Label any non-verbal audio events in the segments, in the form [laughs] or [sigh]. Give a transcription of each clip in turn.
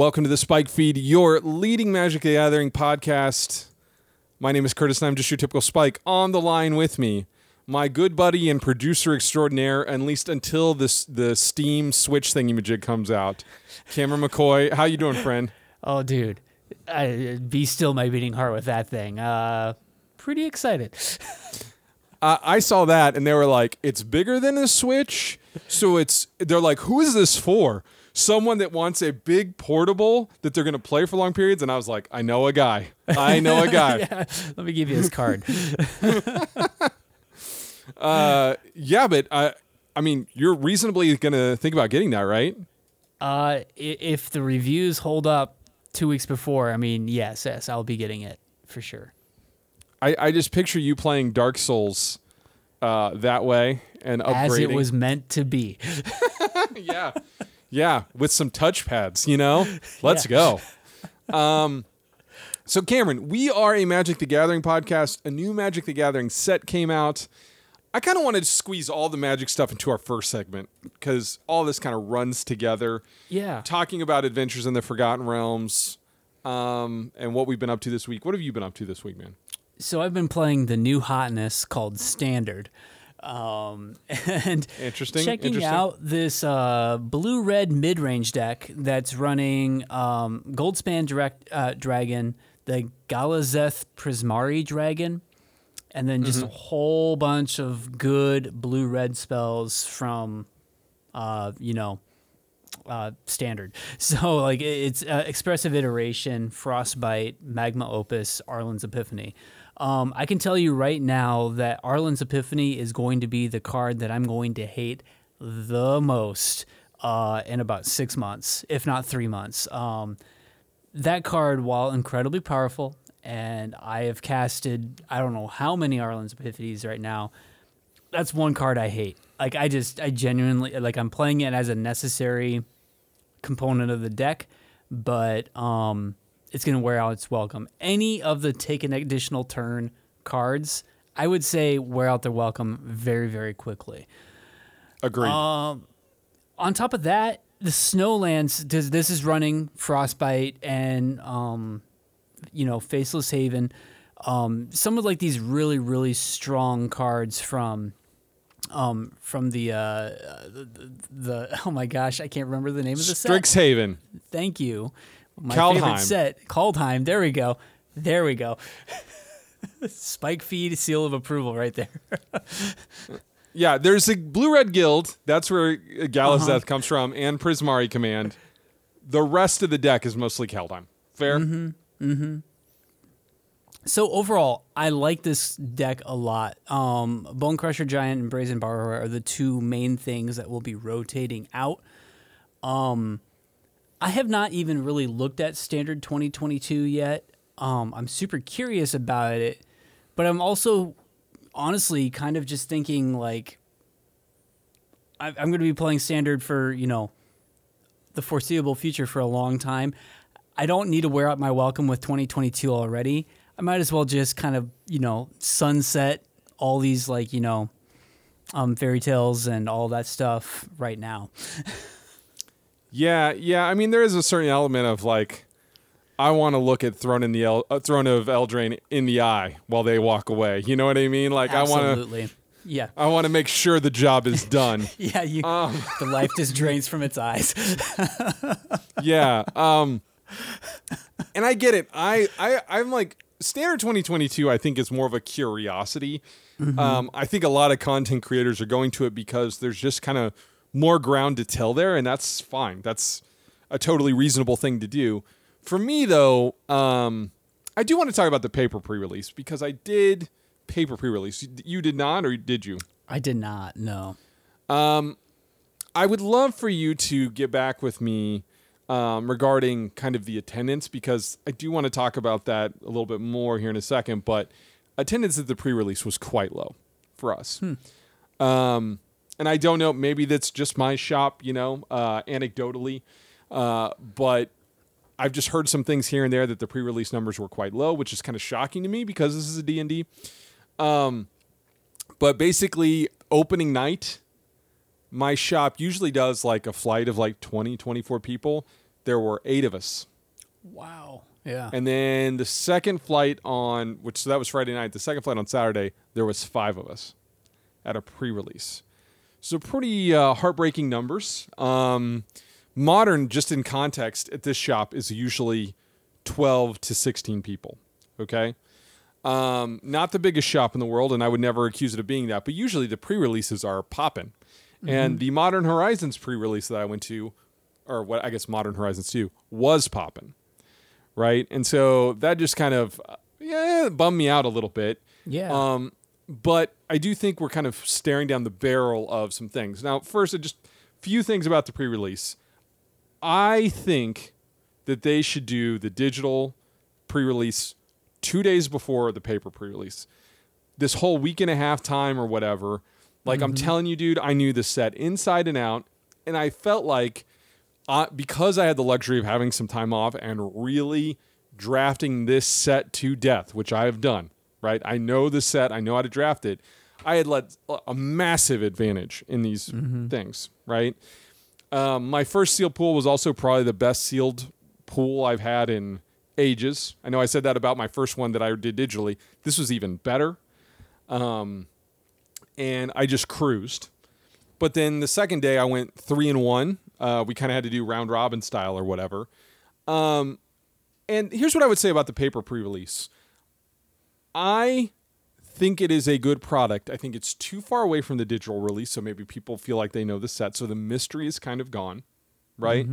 Welcome to the Spike Feed, your leading Magic the Gathering podcast. My name is Curtis, and I'm just your typical Spike. On the line with me, my good buddy and producer extraordinaire, at least until this the Steam Switch thingy-majig comes out, Cameron McCoy. How you doing, friend? Oh, dude, I, be still my beating heart with that thing. Uh, pretty excited. [laughs] Uh, I saw that, and they were like, "It's bigger than a Switch." So it's they're like, "Who is this for?" Someone that wants a big portable that they're going to play for long periods, and I was like, "I know a guy. I know a guy." [laughs] yeah, let me give you his card. [laughs] uh, yeah, but I, I mean, you're reasonably going to think about getting that, right? Uh, if the reviews hold up two weeks before, I mean, yes, yes, I'll be getting it for sure. I, I just picture you playing Dark Souls uh, that way and upgrading. As it was meant to be. [laughs] yeah, yeah, with some touchpads. You know, [laughs] let's Yeah. go. Um, so Cameron, we are a Magic the Gathering podcast. A new Magic the Gathering set came out. I kind of wanted to squeeze all the Magic stuff into our first segment because all this kind of runs together. Yeah. Talking about adventures in the Forgotten Realms, um, and what we've been up to this week. What have you been up to this week, man? So I've been playing the new hotness called Standard. Um, [laughs] and Interesting, checking interesting. out this uh, blue red mid range deck that's running um, Goldspan direct, uh, Dragon, the Galazeth Prismari Dragon, and then just a whole bunch of good blue red spells from, uh, you know, uh, standard. [laughs] So like it's uh, expressive iteration, frostbite, magma opus, Alrund's epiphany. Um, I can tell you right now that Alrund's epiphany is going to be the card that I'm going to hate the most uh, in about six months, if not three months. Um, that card, while incredibly powerful, and I have casted I don't know how many Alrund's epiphanies right now that's one card I hate. Like I just I genuinely like I'm playing it as a necessary component of the deck, but um it's going to wear out its welcome. Any of the take an additional turn cards, I would say wear out their welcome very very quickly. Agreed. Um, on top of that, the Snowlands does this is running Frostbite and um, you know Faceless Haven. Um, some of like these really really strong cards from um from the uh the, the, the [laughs] oh my gosh I can't remember the name of the set. Strixhaven. Thank you. My Kaldheim. favorite set, Kaldheim. There we go. There we go. [laughs] Spike feed seal of approval right there. [laughs] Yeah, there's a blue red guild. That's where Galazeth Uh-huh. comes from, and Prismari command. The rest of the deck is mostly Kaldheim. Fair. Mm-hmm. Mm-hmm. So overall, I like this deck a lot. Um, Bonecrusher Giant and Brazen Borrower are the two main things that will be rotating out. Um, I have not even really looked at Standard 2022 yet. Um, I'm super curious about it, but I'm also honestly kind of just thinking like I, I'm going to be playing Standard for you know the foreseeable future for a long time. I don't need to wear out my welcome with 2022 already. I might as well just kind of, you know, sunset all these like, you know, um, fairy tales and all that stuff right now. [laughs] Yeah, yeah. I mean, there is a certain element of like, I want to look at Throne in the El- uh, Throne of Eldraine in the eye while they walk away. You know what I mean? Like, I want to, Absolutely. Yeah. I want to make sure the job is [laughs] done. Yeah. You, Um. the life just drains from its eyes. [laughs] yeah. Um, and I get it. I, I, I'm like standard 2022. I think is more of a curiosity. Um, I think a lot of content creators are going to it because there's just kind of more ground to tell there, and that's fine. That's a totally reasonable thing to do. For me, though, um, I do want to talk about the paper pre-release because I did paper pre-release. You did not, or did you? I did not. No. I would love for you to get back with me um, regarding kind of the attendance because I do want to talk about that a little bit more here in a second. But attendance at the pre-release was quite low for us, um, and I don't know. Maybe that's just my shop, you know, uh, anecdotally, uh, but I've just heard some things here and there that the pre-release numbers were quite low, which is kind of shocking to me because this is a D&D. Um, but basically, opening night, my shop usually does like a flight of like 20, 24 people. there were eight of us. Wow. Yeah. And then the second flight on, which so that was Friday night, the second flight on Saturday, there was five of us at a pre-release. So pretty uh, heartbreaking numbers. Um, modern, just in context, at this shop is usually 12 to 16 people. Okay. Um, not the biggest shop in the world, and I would never accuse it of being that, but usually the pre releases are popping. And the Modern Horizons pre release that I went to, or what I guess Modern Horizons 2, was popping. Right. And so that just kind of, uh, yeah, bummed me out a little bit. yeah. Um, but I do think we're kind of staring down the barrel of some things. Now, first, just few things about the pre-release. I think that they should do the digital pre-release two days before the paper pre-release. This whole week and a half time or whatever. Like I'm telling you, dude, I knew the set inside and out, and I felt like uh, because I had the luxury of having some time off and really drafting this set to death, which I have done, right? I know the set, I know how to draft it. I had let a massive advantage in these things, right? Um, my first sealed pool was also probably the best sealed pool I've had in ages. I know I said that about my first one that I did digitally. This was even better. Um, and I just cruised. But then the second day I went three and one. Uh, we kind of had to do round robin style or whatever. Um, and here's what I would say about the paper pre-release. I think it is a good product. I think it's too far away from the digital release, so maybe people feel like they know the set, so the mystery is kind of gone, right?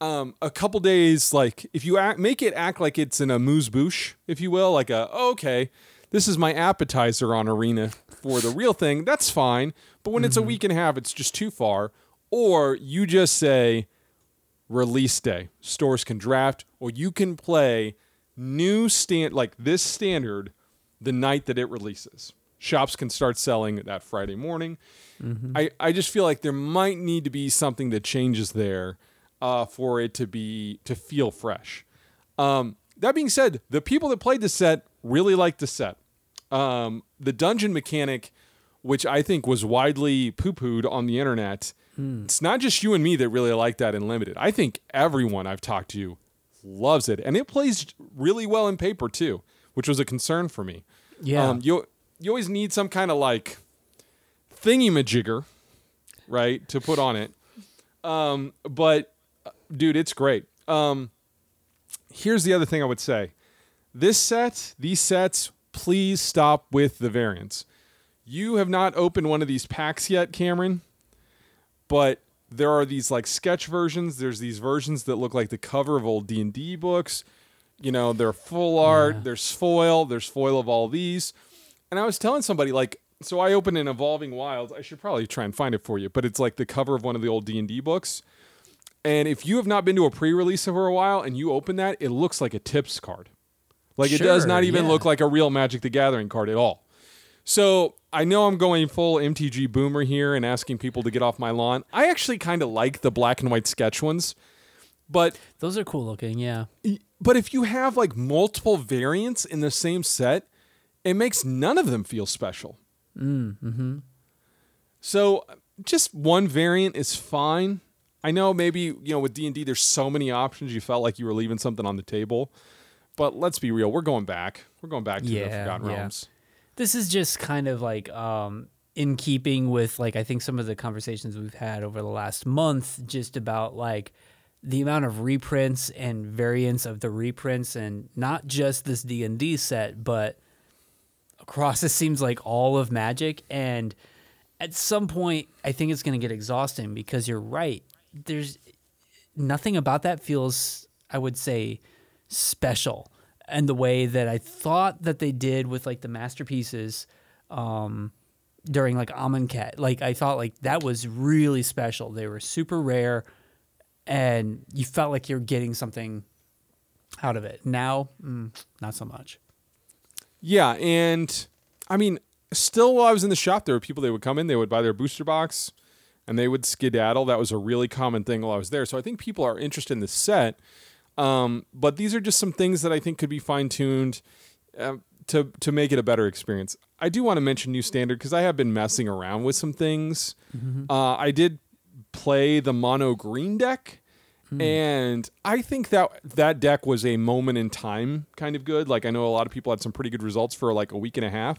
Um, a couple days, like if you act, make it act like it's an amuse bouche, if you will, like a oh, okay, this is my appetizer on Arena for the real thing. That's fine, but when it's a week and a half, it's just too far. Or you just say release day. Stores can draft, or you can play new stand like this standard the night that it releases. Shops can start selling that Friday morning. I, I just feel like there might need to be something that changes there uh, for it to be to feel fresh. Um, that being said, the people that played the set really liked the set. Um, the dungeon mechanic, which I think was widely poo pooed on the internet, it's not just you and me that really like that in limited. I think everyone I've talked to loves it, and it plays really well in paper too, which was a concern for me. Yeah. Um, you you always need some kind of like thingy-majigger, right, to put on it. Um, but uh, dude, it's great. Um, here's the other thing I would say: this set, these sets, please stop with the variants. You have not opened one of these packs yet, Cameron, but there are these like sketch versions. There's these versions that look like the cover of old D and D books. You know, they're full art. Yeah. There's foil. There's foil of all these. And I was telling somebody like, so I opened an Evolving Wilds. I should probably try and find it for you, but it's like the cover of one of the old D and D books. And if you have not been to a pre-release for a while and you open that, it looks like a tips card. Like it does not even yeah. look like a real Magic the Gathering card at all. So I know I'm going full MTG boomer here and asking people to get off my lawn. I actually kind of like the black and white sketch ones, but Those are cool looking. Yeah. but if you have like multiple variants in the same set, it makes none of them feel special. Mm-hmm. So just one variant is fine. I know maybe you know with D and D there's so many options you felt like you were leaving something on the table, but let's be real, we're going back. We're going back to the Yeah, Forgotten yeah. Realms. This is just kind of like um, in keeping with like I think some of the conversations we've had over the last month, just about like the amount of reprints and variants of the reprints, and not just this D and D set, but across it seems like all of Magic. And at some point, I think it's going to get exhausting because you're right. There's nothing about that feels, I would say, special. And the way that I thought that they did with like the masterpieces um, during like Amonkhet, like I thought like that was really special. They were super rare, and you felt like you're getting something out of it. Now, mm, not so much. Yeah, and I mean, still while I was in the shop, there were people that would come in, they would buy their booster box, and they would skedaddle. That was a really common thing while I was there. So I think people are interested in the set, um, but these are just some things that I think could be fine tuned uh, to to make it a better experience. I do want to mention new standard because I have been messing around with some things. Uh, I did play the mono green deck. And I think that that deck was a moment in time kind of good. Like I know a lot of people had some pretty good results for like a week and a half.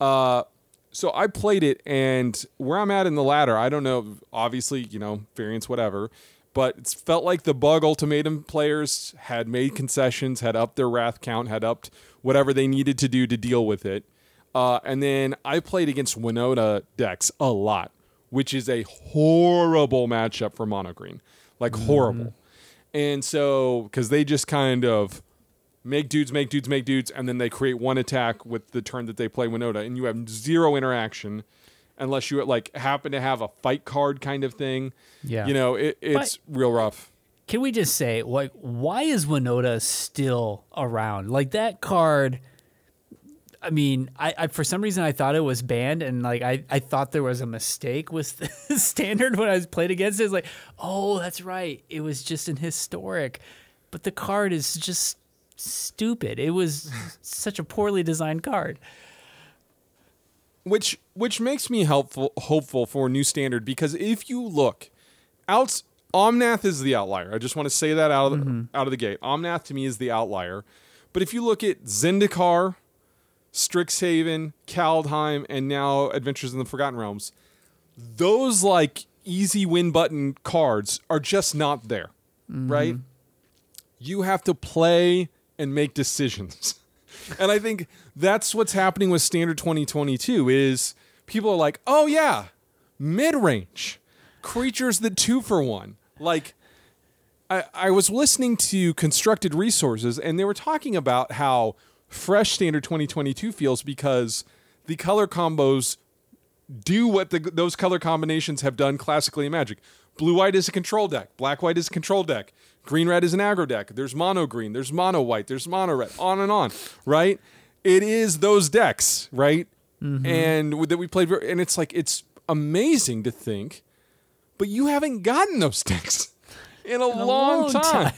Uh, so I played it, and where I'm at in the ladder, I don't know. Obviously, you know, variance, whatever. But it felt like the bug ultimatum players had made concessions, had upped their wrath count, had upped whatever they needed to do to deal with it. Uh, and then I played against Winota decks a lot, which is a horrible matchup for mono green, like horrible. And so, because they just kind of make dudes, make dudes, make dudes, and then they create one attack with the turn that they play Winota, and you have zero interaction unless you like happen to have a fight card kind of thing. Yeah. You know, it, it's real rough. Can we just say, like, why is Winota still around? Like that card. I mean, I, I for some reason I thought it was banned, and like I, I thought there was a mistake with [laughs] the standard when I was played against it. It's like, oh, that's right, it was just an historic, but the card is just stupid. It was such a poorly designed card. Which which makes me helpful hopeful for a new standard because if you look outs Omnath is the outlier. I just want to say that out of the, mm-hmm. out of the gate. Omnath to me is the outlier. But if you look at Zendikar, Strixhaven, Kaldheim, and now Adventures in the Forgotten Realms, those like easy win button cards are just not there, right? Mm-hmm. You have to play and make decisions. [laughs] and I think that's what's happening with Standard 2022 is people are like, "Oh yeah, mid-range creatures that two for one." Like I, I was listening to Constructed Resources, and they were talking about how fresh Standard 2022 feels because the color combos do what the, those color combinations have done classically in Magic. Blue white is a control deck. Black white is a control deck. Green red is an aggro deck. There's mono green. There's mono white. There's mono red. On and on. Right? It is those decks, right? And that we played, and it's like it's amazing to think, but you haven't gotten those [laughs] decks in a, long, long time,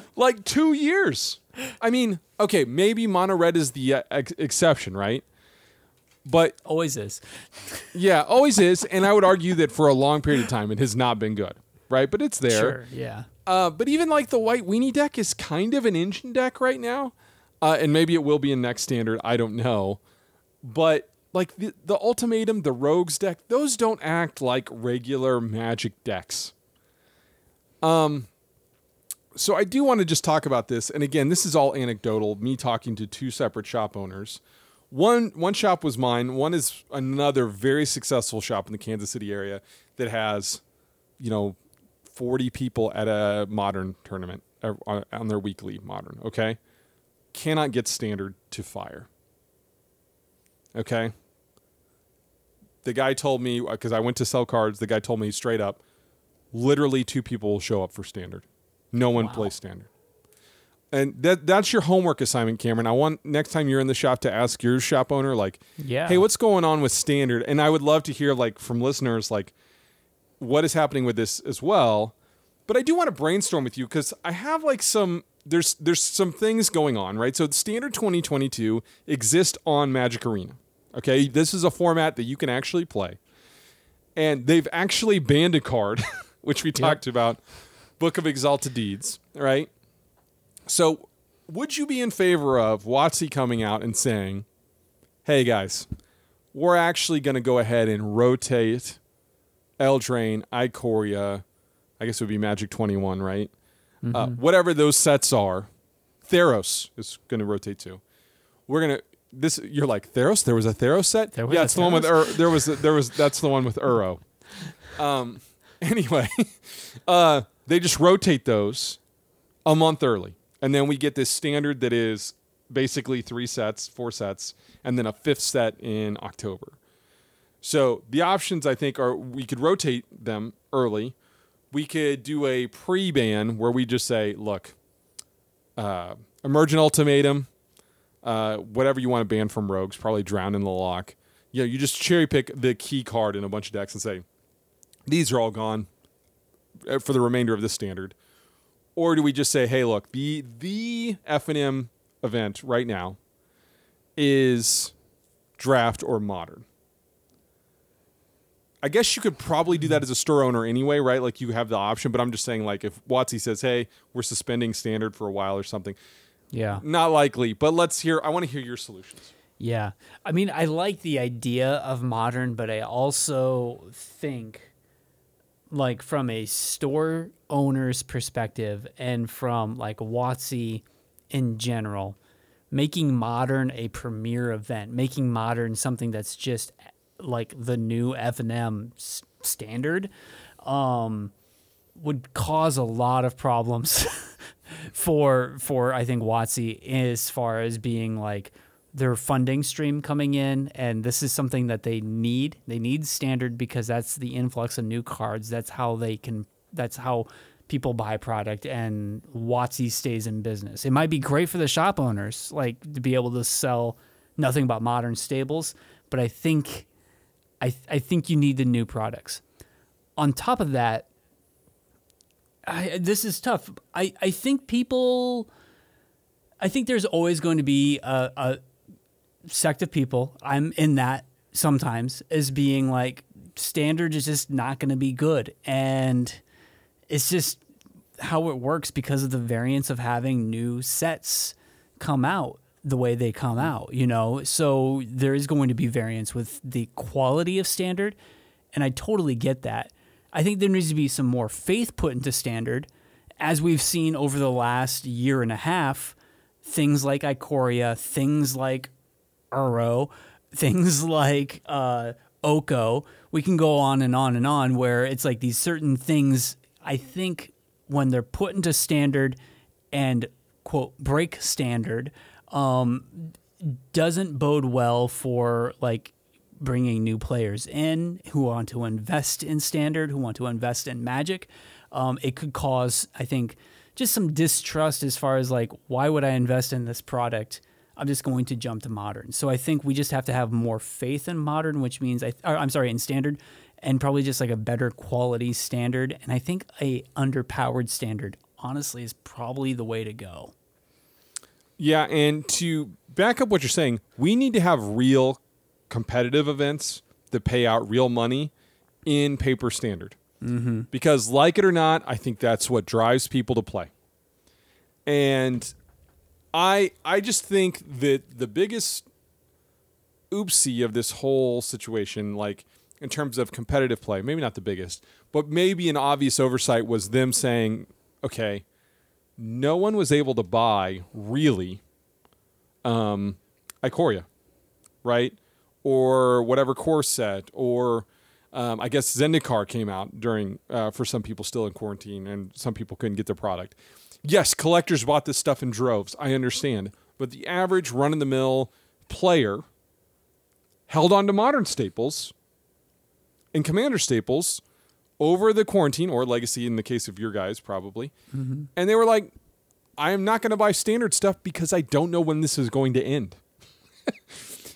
[laughs] like two years. I mean, okay, maybe mono red is the uh, ex- exception, right? But Always is. yeah, always is, and I would argue that for a long period of time it has not been good, right? But it's there. Sure. Yeah. Uh, but even like the white weenie deck is kind of an engine deck right now, uh, and maybe it will be in next standard. I don't know, but like the the ultimatum, the rogues deck, those don't act like regular Magic decks. Um. So I do want to just talk about this, and again, this is all anecdotal. Me talking to two separate shop owners. One one shop was mine. One is another very successful shop in the Kansas City area that has, you know, 40 people at a modern tournament uh, on on their weekly modern, okay? Cannot get standard to fire. Okay? The guy told me because I went to sell cards, the guy told me straight up literally two people will show up for standard. No one Wow. plays standard. And that that's your homework assignment, Cameron. I want next time you're in the shop to ask your shop owner like, Yeah. "Hey, what's going on with standard?" And I would love to hear like from listeners like what is happening with this as well. But I do want to brainstorm with you because I have like some there's there's some things going on, right? So standard 2022 exists on Magic Arena. Okay, this is a format that you can actually play, and they've actually banned a card, [laughs] which we talked about, Book of Exalted Deeds, right? So, would you be in favor of WotC coming out and saying, "Hey guys, we're actually going to go ahead and rotate Eldraine, Ikoria, I guess it would be Magic 21, right? Uh, whatever those sets are, Theros is going to rotate too. We're going to this. You're like Theros. There was a Theros set. There yeah, a it's the one with Ur, there was there was that's the one with Uro. [laughs] Um. [laughs] Anyway, [laughs] uh, they just rotate those a month early, and then we get this standard that is basically three sets, four sets, and then a fifth set in October. So the options I think are we could rotate them early. We could do a pre-ban where we just say, look, uh, emergent ultimatum, uh, whatever you want to ban from rogues, probably Drown in the Loch. You know, you just cherry pick the key card in a bunch of decks and say, these are all gone uh, for the remainder of the standard. Or do we just say, hey, look, the the F and M event right now is draft or modern. I guess you could probably do that as a store owner anyway, right? Like you have the option, but I'm just saying, like if WotC says, "Hey, we're suspending standard for a while" or something, Yeah. not likely. But let's hear. I want to hear your solutions. Yeah. I mean, I like the idea of modern, but I also think, like, from a store owner's perspective and from like WotC in general, making modern a premier event, making modern something that's just like the new F&M standard, um, would cause a lot of problems [laughs] for for I think Watsy as far as being like their funding stream coming in and this is something that they need. They need standard because that's the influx of new cards. That's how they can that's how people buy product and WotC stays in business. It might be great for the shop owners like to be able to sell nothing but modern stables, but I think I I think you need the new products. On top of that, I, this is tough. I, I think people, I think there's always going to be a, a sect of people. I'm in that sometimes as being like standard is just not going to be good, and it's just how it works because of the variance of having new sets come out the way they come mm. out. You know, so there is going to be variance with the quality of standard, and I totally get that. I think there needs to be some more faith put into standard, as we've seen over the last year and a half. Things like Ikoria, things like Uro, things [laughs] like uh, Oko. We can go on and on and on where it's like these certain things. I think when they're put into standard and quote break standard, um, doesn't bode well for like bringing new players in who want to invest in standard, who want to invest in magic. Um, it could cause, I think, just some distrust as far as like, why would I invest in this product? I'm just going to jump to modern. So I think we just have to have more faith in modern, which means I, I'm sorry, in standard, and probably just like a better quality standard. And I think a underpowered standard, honestly, is probably the way to go. Yeah, and to back up what you're saying, we need to have real competitive events that pay out real money in paper standard. Mm-hmm. Because, like it or not, I think that's what drives people to play. And I, I just think that the biggest oopsie of this whole situation, like in terms of competitive play, maybe not the biggest, but maybe an obvious oversight was them saying, okay, no one was able to buy really um, Ikoria, right? Or whatever core set, or um, I guess Zendikar came out during uh, for some people still in quarantine, and some people couldn't get their product. Yes, collectors bought this stuff in droves. I understand, but the average run of the mill player held on to modern staples and commander staples over the quarantine or legacy in the case of your guys probably. Mm-hmm. And they were like i am not going to buy standard stuff because i don't know when this is going to end. [laughs]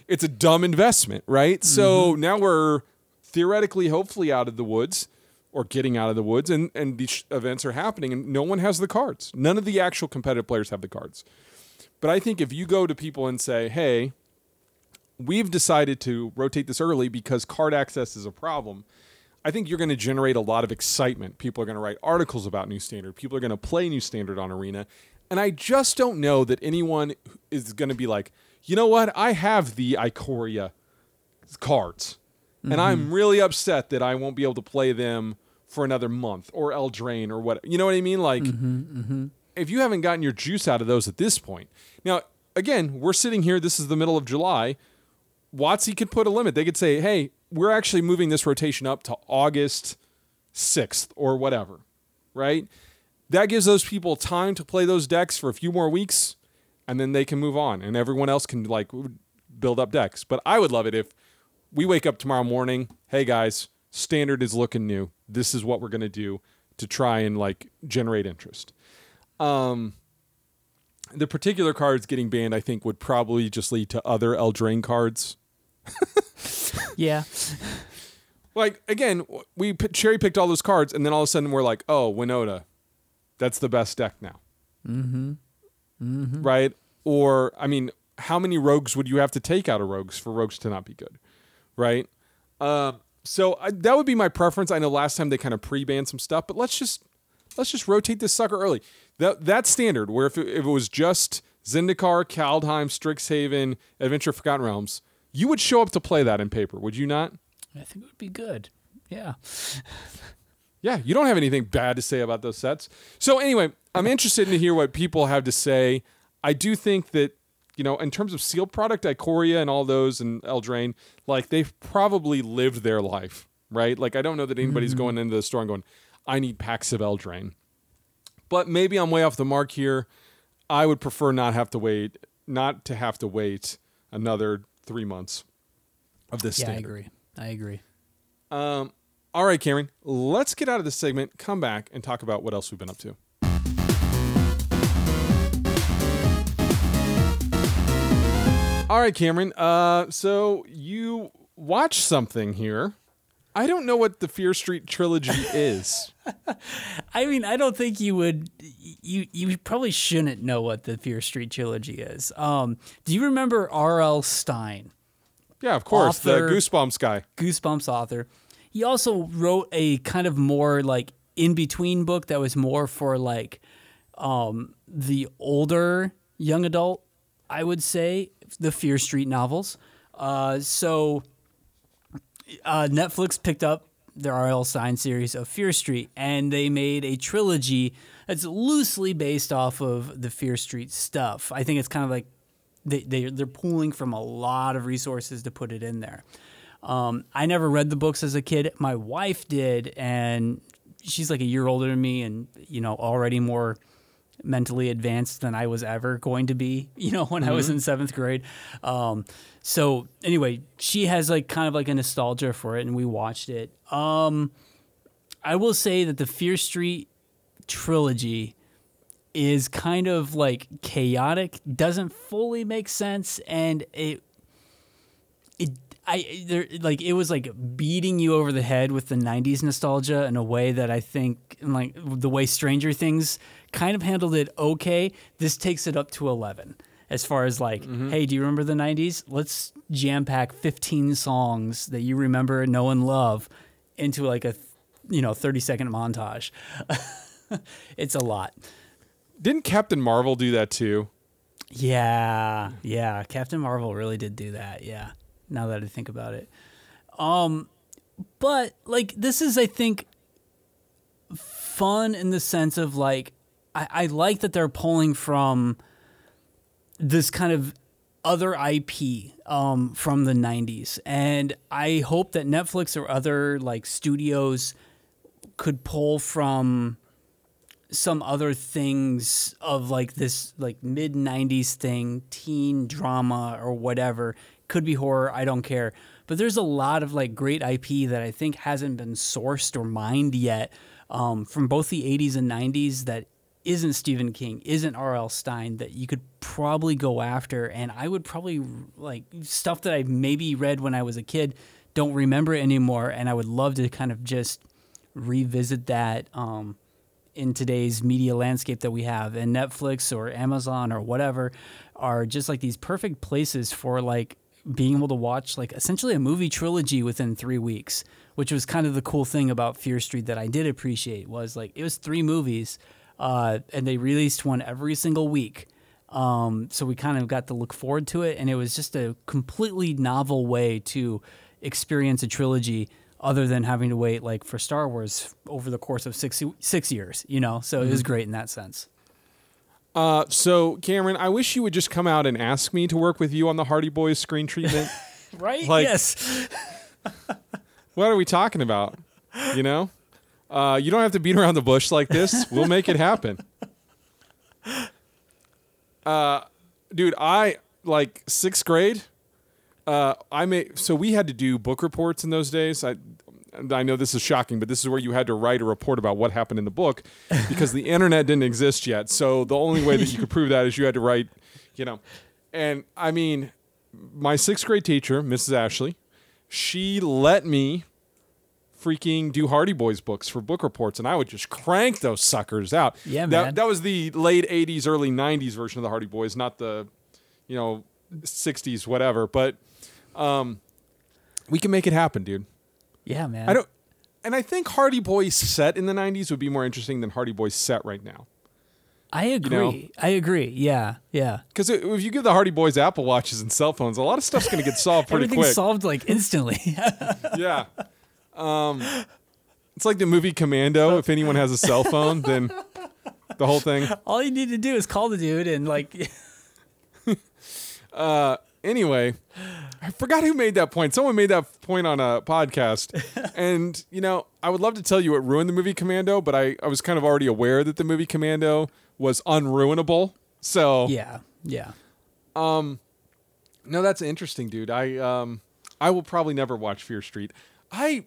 It's a dumb investment right? So mm-hmm. now we're theoretically hopefully out of the woods or getting out of the woods and, and these events are happening and no one has the cards none of the actual competitive players have the cards but i think if you go to people and say hey we've decided to rotate this early because card access is a problem. I think you're going to generate a lot of excitement. People are going to write articles about New Standard. People are going to play New Standard on Arena. And I just don't know that anyone is going to be like, you know what? I have the Ikoria cards. And I'm mm-hmm. really upset that I won't be able to play them for another month or Eldraine or what. You know what I mean? Like, mm-hmm, mm-hmm. if you haven't gotten your juice out of those at this point. Now, again, we're sitting here. This is the middle of July. WotC could put a limit. They could say, hey, we're actually moving this rotation up to August 6th or whatever, right? That gives those people time to play those decks for a few more weeks and then they can move on and everyone else can like build up decks. But I would love it if we wake up tomorrow morning, hey guys, standard is looking new. This is what we're going to do to try and like generate interest. Um the particular cards getting banned, I think, would probably just lead to other Eldraine cards [laughs] Yeah. like again, we cherry picked all those cards, and then all of a sudden we're like, oh, Winota, that's the best deck now. Mm-hmm. mm-hmm. Right? Or I mean, how many rogues would you have to take out of rogues for rogues to not be good? Right? Um, so I, that would be my preference. I know last time they kind of pre-banned some stuff, but let's just let's just rotate this sucker early. That that's standard. Where if it, if it was just Zendikar, Kaldheim, Strixhaven, Adventure Forgotten Realms, you would show up to play that in paper, would you not? I think it would be good. Yeah. [laughs] Yeah, you don't have anything bad to say about those sets. So anyway, I'm interested to hear what people have to say. I do think that you know, in terms of sealed product, Ikoria and all those and Eldraine, like they've probably lived their life, right? Like I don't know that anybody's mm-hmm. going into the store and going, I need packs of Eldraine. But maybe I'm way off the mark here. I would prefer not have to wait, not to have to wait another three months of this yeah, standard. I agree. I agree. Um, all right, Cameron, let's get out of this segment, come back, and talk about what else we've been up to. All right, Cameron. Uh, so you watch something here. I don't know what the Fear Street trilogy [laughs] is. I mean, I don't think you would. You you probably shouldn't know what the Fear Street trilogy is. Um, do you remember R.L. Stine? Yeah, of course, author, the Goosebumps guy. Goosebumps author. He also wrote a kind of more like in between book that was more for like um, the older young adult, I would say, the Fear Street novels. Uh, so uh, Netflix picked up the R.L. Stine series of Fear Street, and they made a trilogy that's loosely based off of the Fear Street stuff. I think it's kind of like they, they they're pulling from a lot of resources to put it in there. Um, I never read the books as a kid. My wife did, and she's like a year older than me, and you know already more mentally advanced than I was ever going to be, [laughs] you know, when mm-hmm. I was mm-hmm. in seventh grade. Um, so anyway, she has like kind of like a nostalgia for it, and we watched it. Um, I will say that the Fear Street trilogy is kind of like chaotic, doesn't fully make sense, and it it I there like it was like beating you over the head with the '90s nostalgia in a way that I think like the way Stranger Things kind of handled it okay. This takes it up to 11 as far as like, mm-hmm. hey, do you remember the 90s? Let's jam pack 15 songs that you remember, know, and love into like a, you know, 30 second montage. [laughs] it's a lot. Didn't Captain Marvel do that too? Yeah, yeah. Captain Marvel really did do that. Yeah. Now that I think about it. Um, but like this is, I think, fun in the sense of like I, I like that they're pulling from this kind of other IP um, from the 90s. And I hope that Netflix or other like studios could pull from some other things of like this like mid 90s thing, teen drama or whatever. Could be horror, I don't care. But there's a lot of like great IP that I think hasn't been sourced or mined yet um, from both the 80s and 90s that isn't Stephen King, isn't R.L. Stine that you could probably go after. And I would probably like stuff that I maybe read when I was a kid, don't remember anymore. And I would love to kind of just revisit that um, in today's media landscape that we have. And Netflix or Amazon or whatever are just like these perfect places for like being able to watch like essentially a movie trilogy within three weeks, which was kind of the cool thing about Fear Street that I did appreciate was like it was three movies uh, and they released one every single week. Um, so we kind of got to look forward to it, and it was just a completely novel way to experience a trilogy other than having to wait like for Star Wars over the course of six six years, you know. So mm-hmm. it was mm-hmm. great in that sense. Uh, so Cameron, I wish you would just come out and ask me to work with you on the Hardy Boys screen treatment. [laughs] right? Like, yes. [laughs] what are we talking about? You know? Uh, you don't have to beat around the bush like this. We'll make it happen. [laughs] Uh, dude, I like sixth grade. Uh, I made so we had to do book reports in those days. I I know this is shocking, but this is where you had to write a report about what happened in the book [laughs] because the internet didn't exist yet. So the only way that you could prove that is you had to write, you know. And I mean, my sixth grade teacher, Mrs. Ashley, she let me freaking do Hardy Boys books for book reports, and I would just crank those suckers out. Yeah, man. That, that was the late '80s, early '90s version of the Hardy Boys, not the, you know, '60s, whatever. But um, we can make it happen, dude. Yeah, man. I don't, and I think Hardy Boys set in the '90s would be more interesting than Hardy Boys set right now. I agree. I agree. Yeah, yeah. Because if you give the Hardy Boys Apple Watches and cell phones, a lot of stuff's going to get solved pretty quick. solved like instantly. [laughs] yeah. Um, it's like the movie Commando. If anyone has a cell phone, then the whole thing. All you need to do is call the dude and like. [laughs] Uh, anyway, I forgot who made that point. Someone made that point on a podcast. [laughs] and, you know, I would love to tell you what ruined the movie Commando, but I, I was kind of already aware that the movie Commando was unruinable. So, yeah, yeah. Um, no, that's interesting, dude. I um I will probably never watch Fear Street. I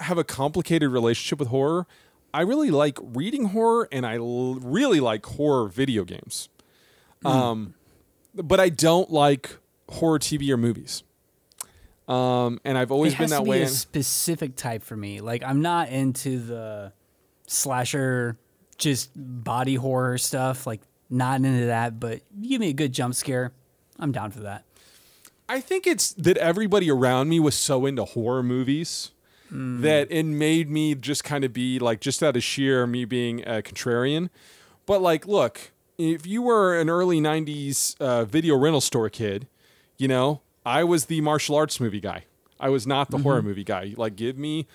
have a complicated relationship with horror. I really like reading horror and I l- really like horror video games. Um but I don't like horror TV or movies. Um and I've always been that to way. be a specific type for me. Like I'm not into the slasher, just body horror stuff. Like not into that. But give me a good jump scare, I'm down for that. I think it's that everybody around me was so into horror movies that it made me just kind of be like, just out of sheer me being a contrarian. But like, look, if you were an early 90s uh, video rental store kid, you know, I was the martial arts movie guy. I was not the horror movie guy. Like, give me,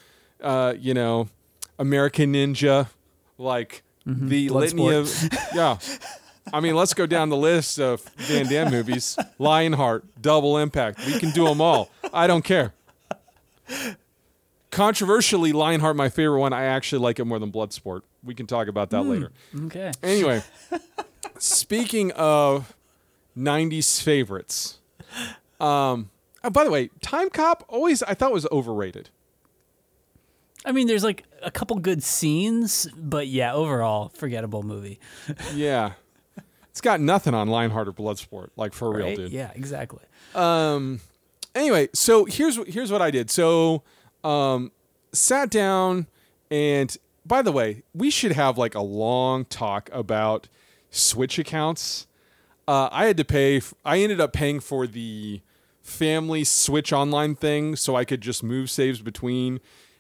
uh, you know, American Ninja, like the litany of, yeah. I mean, let's go down the list of Van Damme movies. [laughs] Lionheart, Double Impact. We can do them all. I don't care. Controversially, Lionheart, my favorite one. I actually like it more than Bloodsport. We can talk about that later. Okay. Anyway, [laughs] speaking of 90s favorites. Um, oh, by the way, Time Cop always I thought was overrated. I mean, there's like a couple good scenes, but yeah, overall, forgettable movie. [laughs] Yeah. It's got nothing on Lionheart or Bloodsport, like for real, dude. Yeah, exactly. Um. Anyway, so here's here's what I did. So, um, sat down, and by the way, we should have like a long talk about Switch accounts. Uh, I had to pay. f- I ended up paying for the family Switch online thing, so I could just move saves between.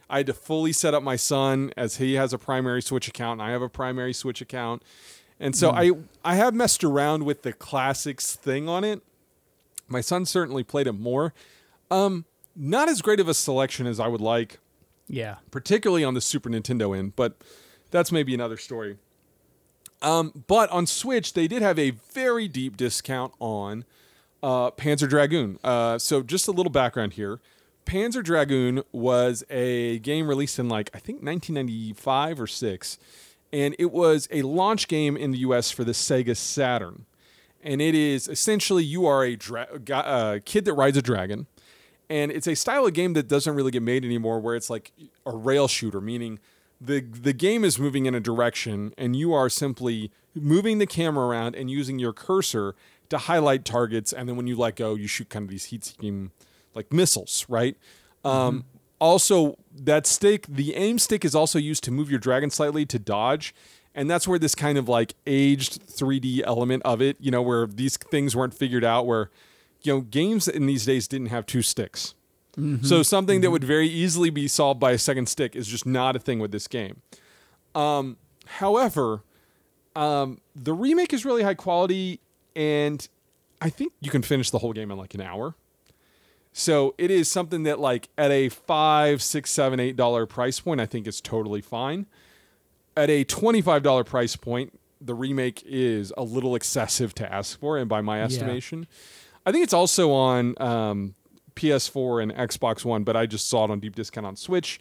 I had to fully set up my son as he has a primary Switch account and I have a primary Switch account. And so I I have messed around with the classics thing on it. My son certainly played it more. Um, not as great of a selection as I would like, Yeah. particularly on the Super Nintendo end, but that's maybe another story. Um, but on Switch, they did have a very deep discount on uh, Panzer Dragoon. Uh, so just a little background here. Panzer Dragoon was a game released in like I think 1995 or six, and it was a launch game in the U.S. for the Sega Saturn. And it is essentially you are a dra- uh, kid that rides a dragon, and it's a style of game that doesn't really get made anymore, where it's like a rail shooter, meaning the the game is moving in a direction, and you are simply moving the camera around and using your cursor to highlight targets, and then when you let go, you shoot kind of these heat-seeking like missiles, right? Um, also, that stick, the aim stick, is also used to move your dragon slightly to dodge. And that's where this kind of like aged 3D element of it, you know, where these things weren't figured out, where, you know, games in these days didn't have two sticks. So something that would very easily be solved by a second stick is just not a thing with this game. Um, however, um, the remake is really high quality, and I think you can finish the whole game in like an hour. So it is something that, like, at a five, six, seven, eight dollar price point, I think is totally fine. At a twenty-five dollar price point, the remake is a little excessive to ask for, and by my estimation, I think it's also on um, PS4 and Xbox One, but I just saw it on deep discount on Switch.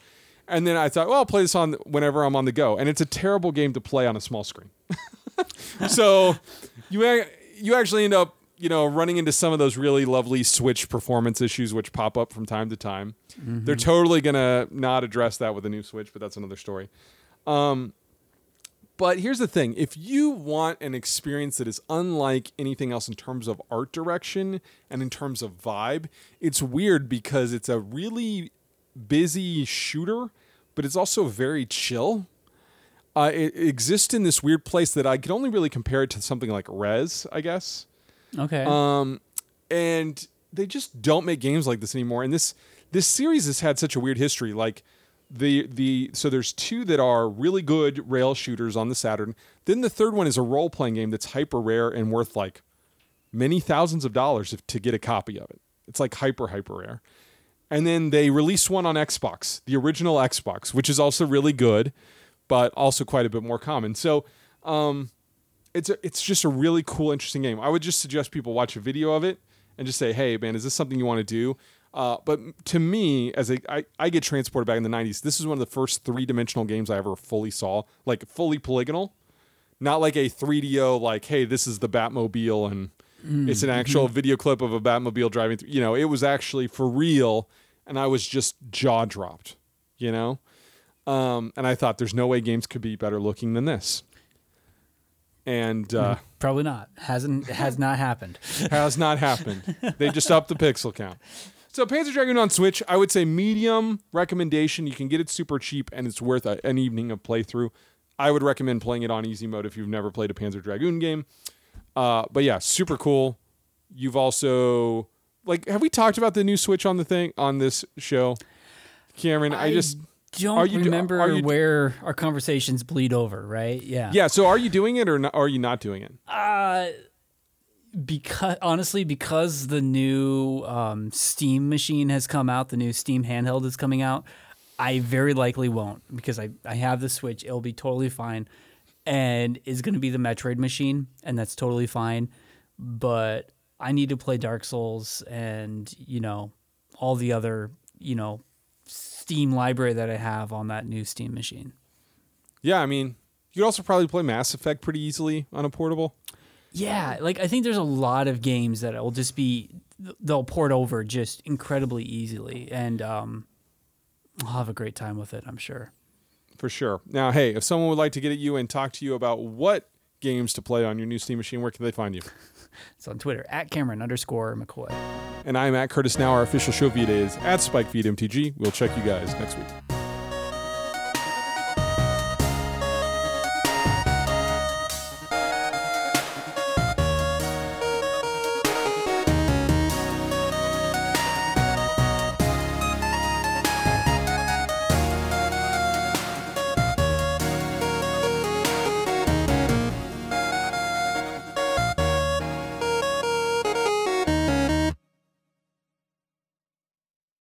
And then I thought, well, I'll play this on whenever I'm on the go, and it's a terrible game to play on a small screen. [laughs] so you you actually end up you know running into some of those really lovely Switch performance issues which pop up from time to time. They're totally gonna not address that with a new Switch, but that's another story. Um, but here's the thing: if you want an experience that is unlike anything else in terms of art direction and in terms of vibe, it's weird because it's a really busy shooter, but it's also very chill. Uh, it, exists in this weird place that I can only really compare it to something like Rez, I guess. Okay. Um, and they just don't make games like this anymore. And this this series has had such a weird history. Like the the so there's two that are really good rail shooters on the Saturn. Then the third one is a role playing game that's hyper rare and worth like many thousands of dollars if, to get a copy of it. It's like hyper hyper rare. And then they released one on Xbox, the original Xbox, which is also really good, but also quite a bit more common. So um, it's a, it's just a really cool, interesting game. I would just suggest people watch a video of it and just say, "Hey, man, is this something you want to do?" Uh, but to me, as a, I, I get transported back in the '90s. This is one of the first three-dimensional games I ever fully saw, like fully polygonal, not like a 3DO, like, "Hey, this is the Batmobile," and it's an actual video clip of a Batmobile driving through. You know, it was actually for real, and I was just jaw dropped. You know, um, and I thought, "There's no way games could be better looking than this." And uh, Probably not. Hasn't has not happened. has not happened. they just upped the [laughs] pixel count. So Panzer Dragoon on Switch, I would say medium recommendation. You can get it super cheap and it's worth a, an evening of playthrough. I would recommend playing it on easy mode if you've never played a Panzer Dragoon game. Uh, but yeah, super cool. You've also like have we talked about the new Switch on the thing on this show? Cameron, I, just don't Are you remember where our conversations bleed over, right? Yeah. yeah. So are you doing it or not, are you not doing it? Uh, because honestly, because the new um, Steam machine has come out, the new Steam handheld is coming out. I very likely won't because I, I have the Switch. It'll be totally fine, and it's going to be the Metroid machine, and that's totally fine. But I need to play Dark Souls and you know all the other you know Steam library that I have on that new Steam machine. Yeah, I mean, you could also probably play Mass Effect pretty easily on a portable. Yeah, like I think there's a lot of games that will just be they'll port over just incredibly easily, and um, I'll have a great time with it. I'm sure. For sure. Now, hey, if someone would like to get at you and talk to you about what games to play on your new Steam machine, where can they find you? [laughs] It's on Twitter at Cameron underscore McCoy. And I'm at Curtis Now. Our official show feed is at SpikeFeedMTG. We'll check you guys next week.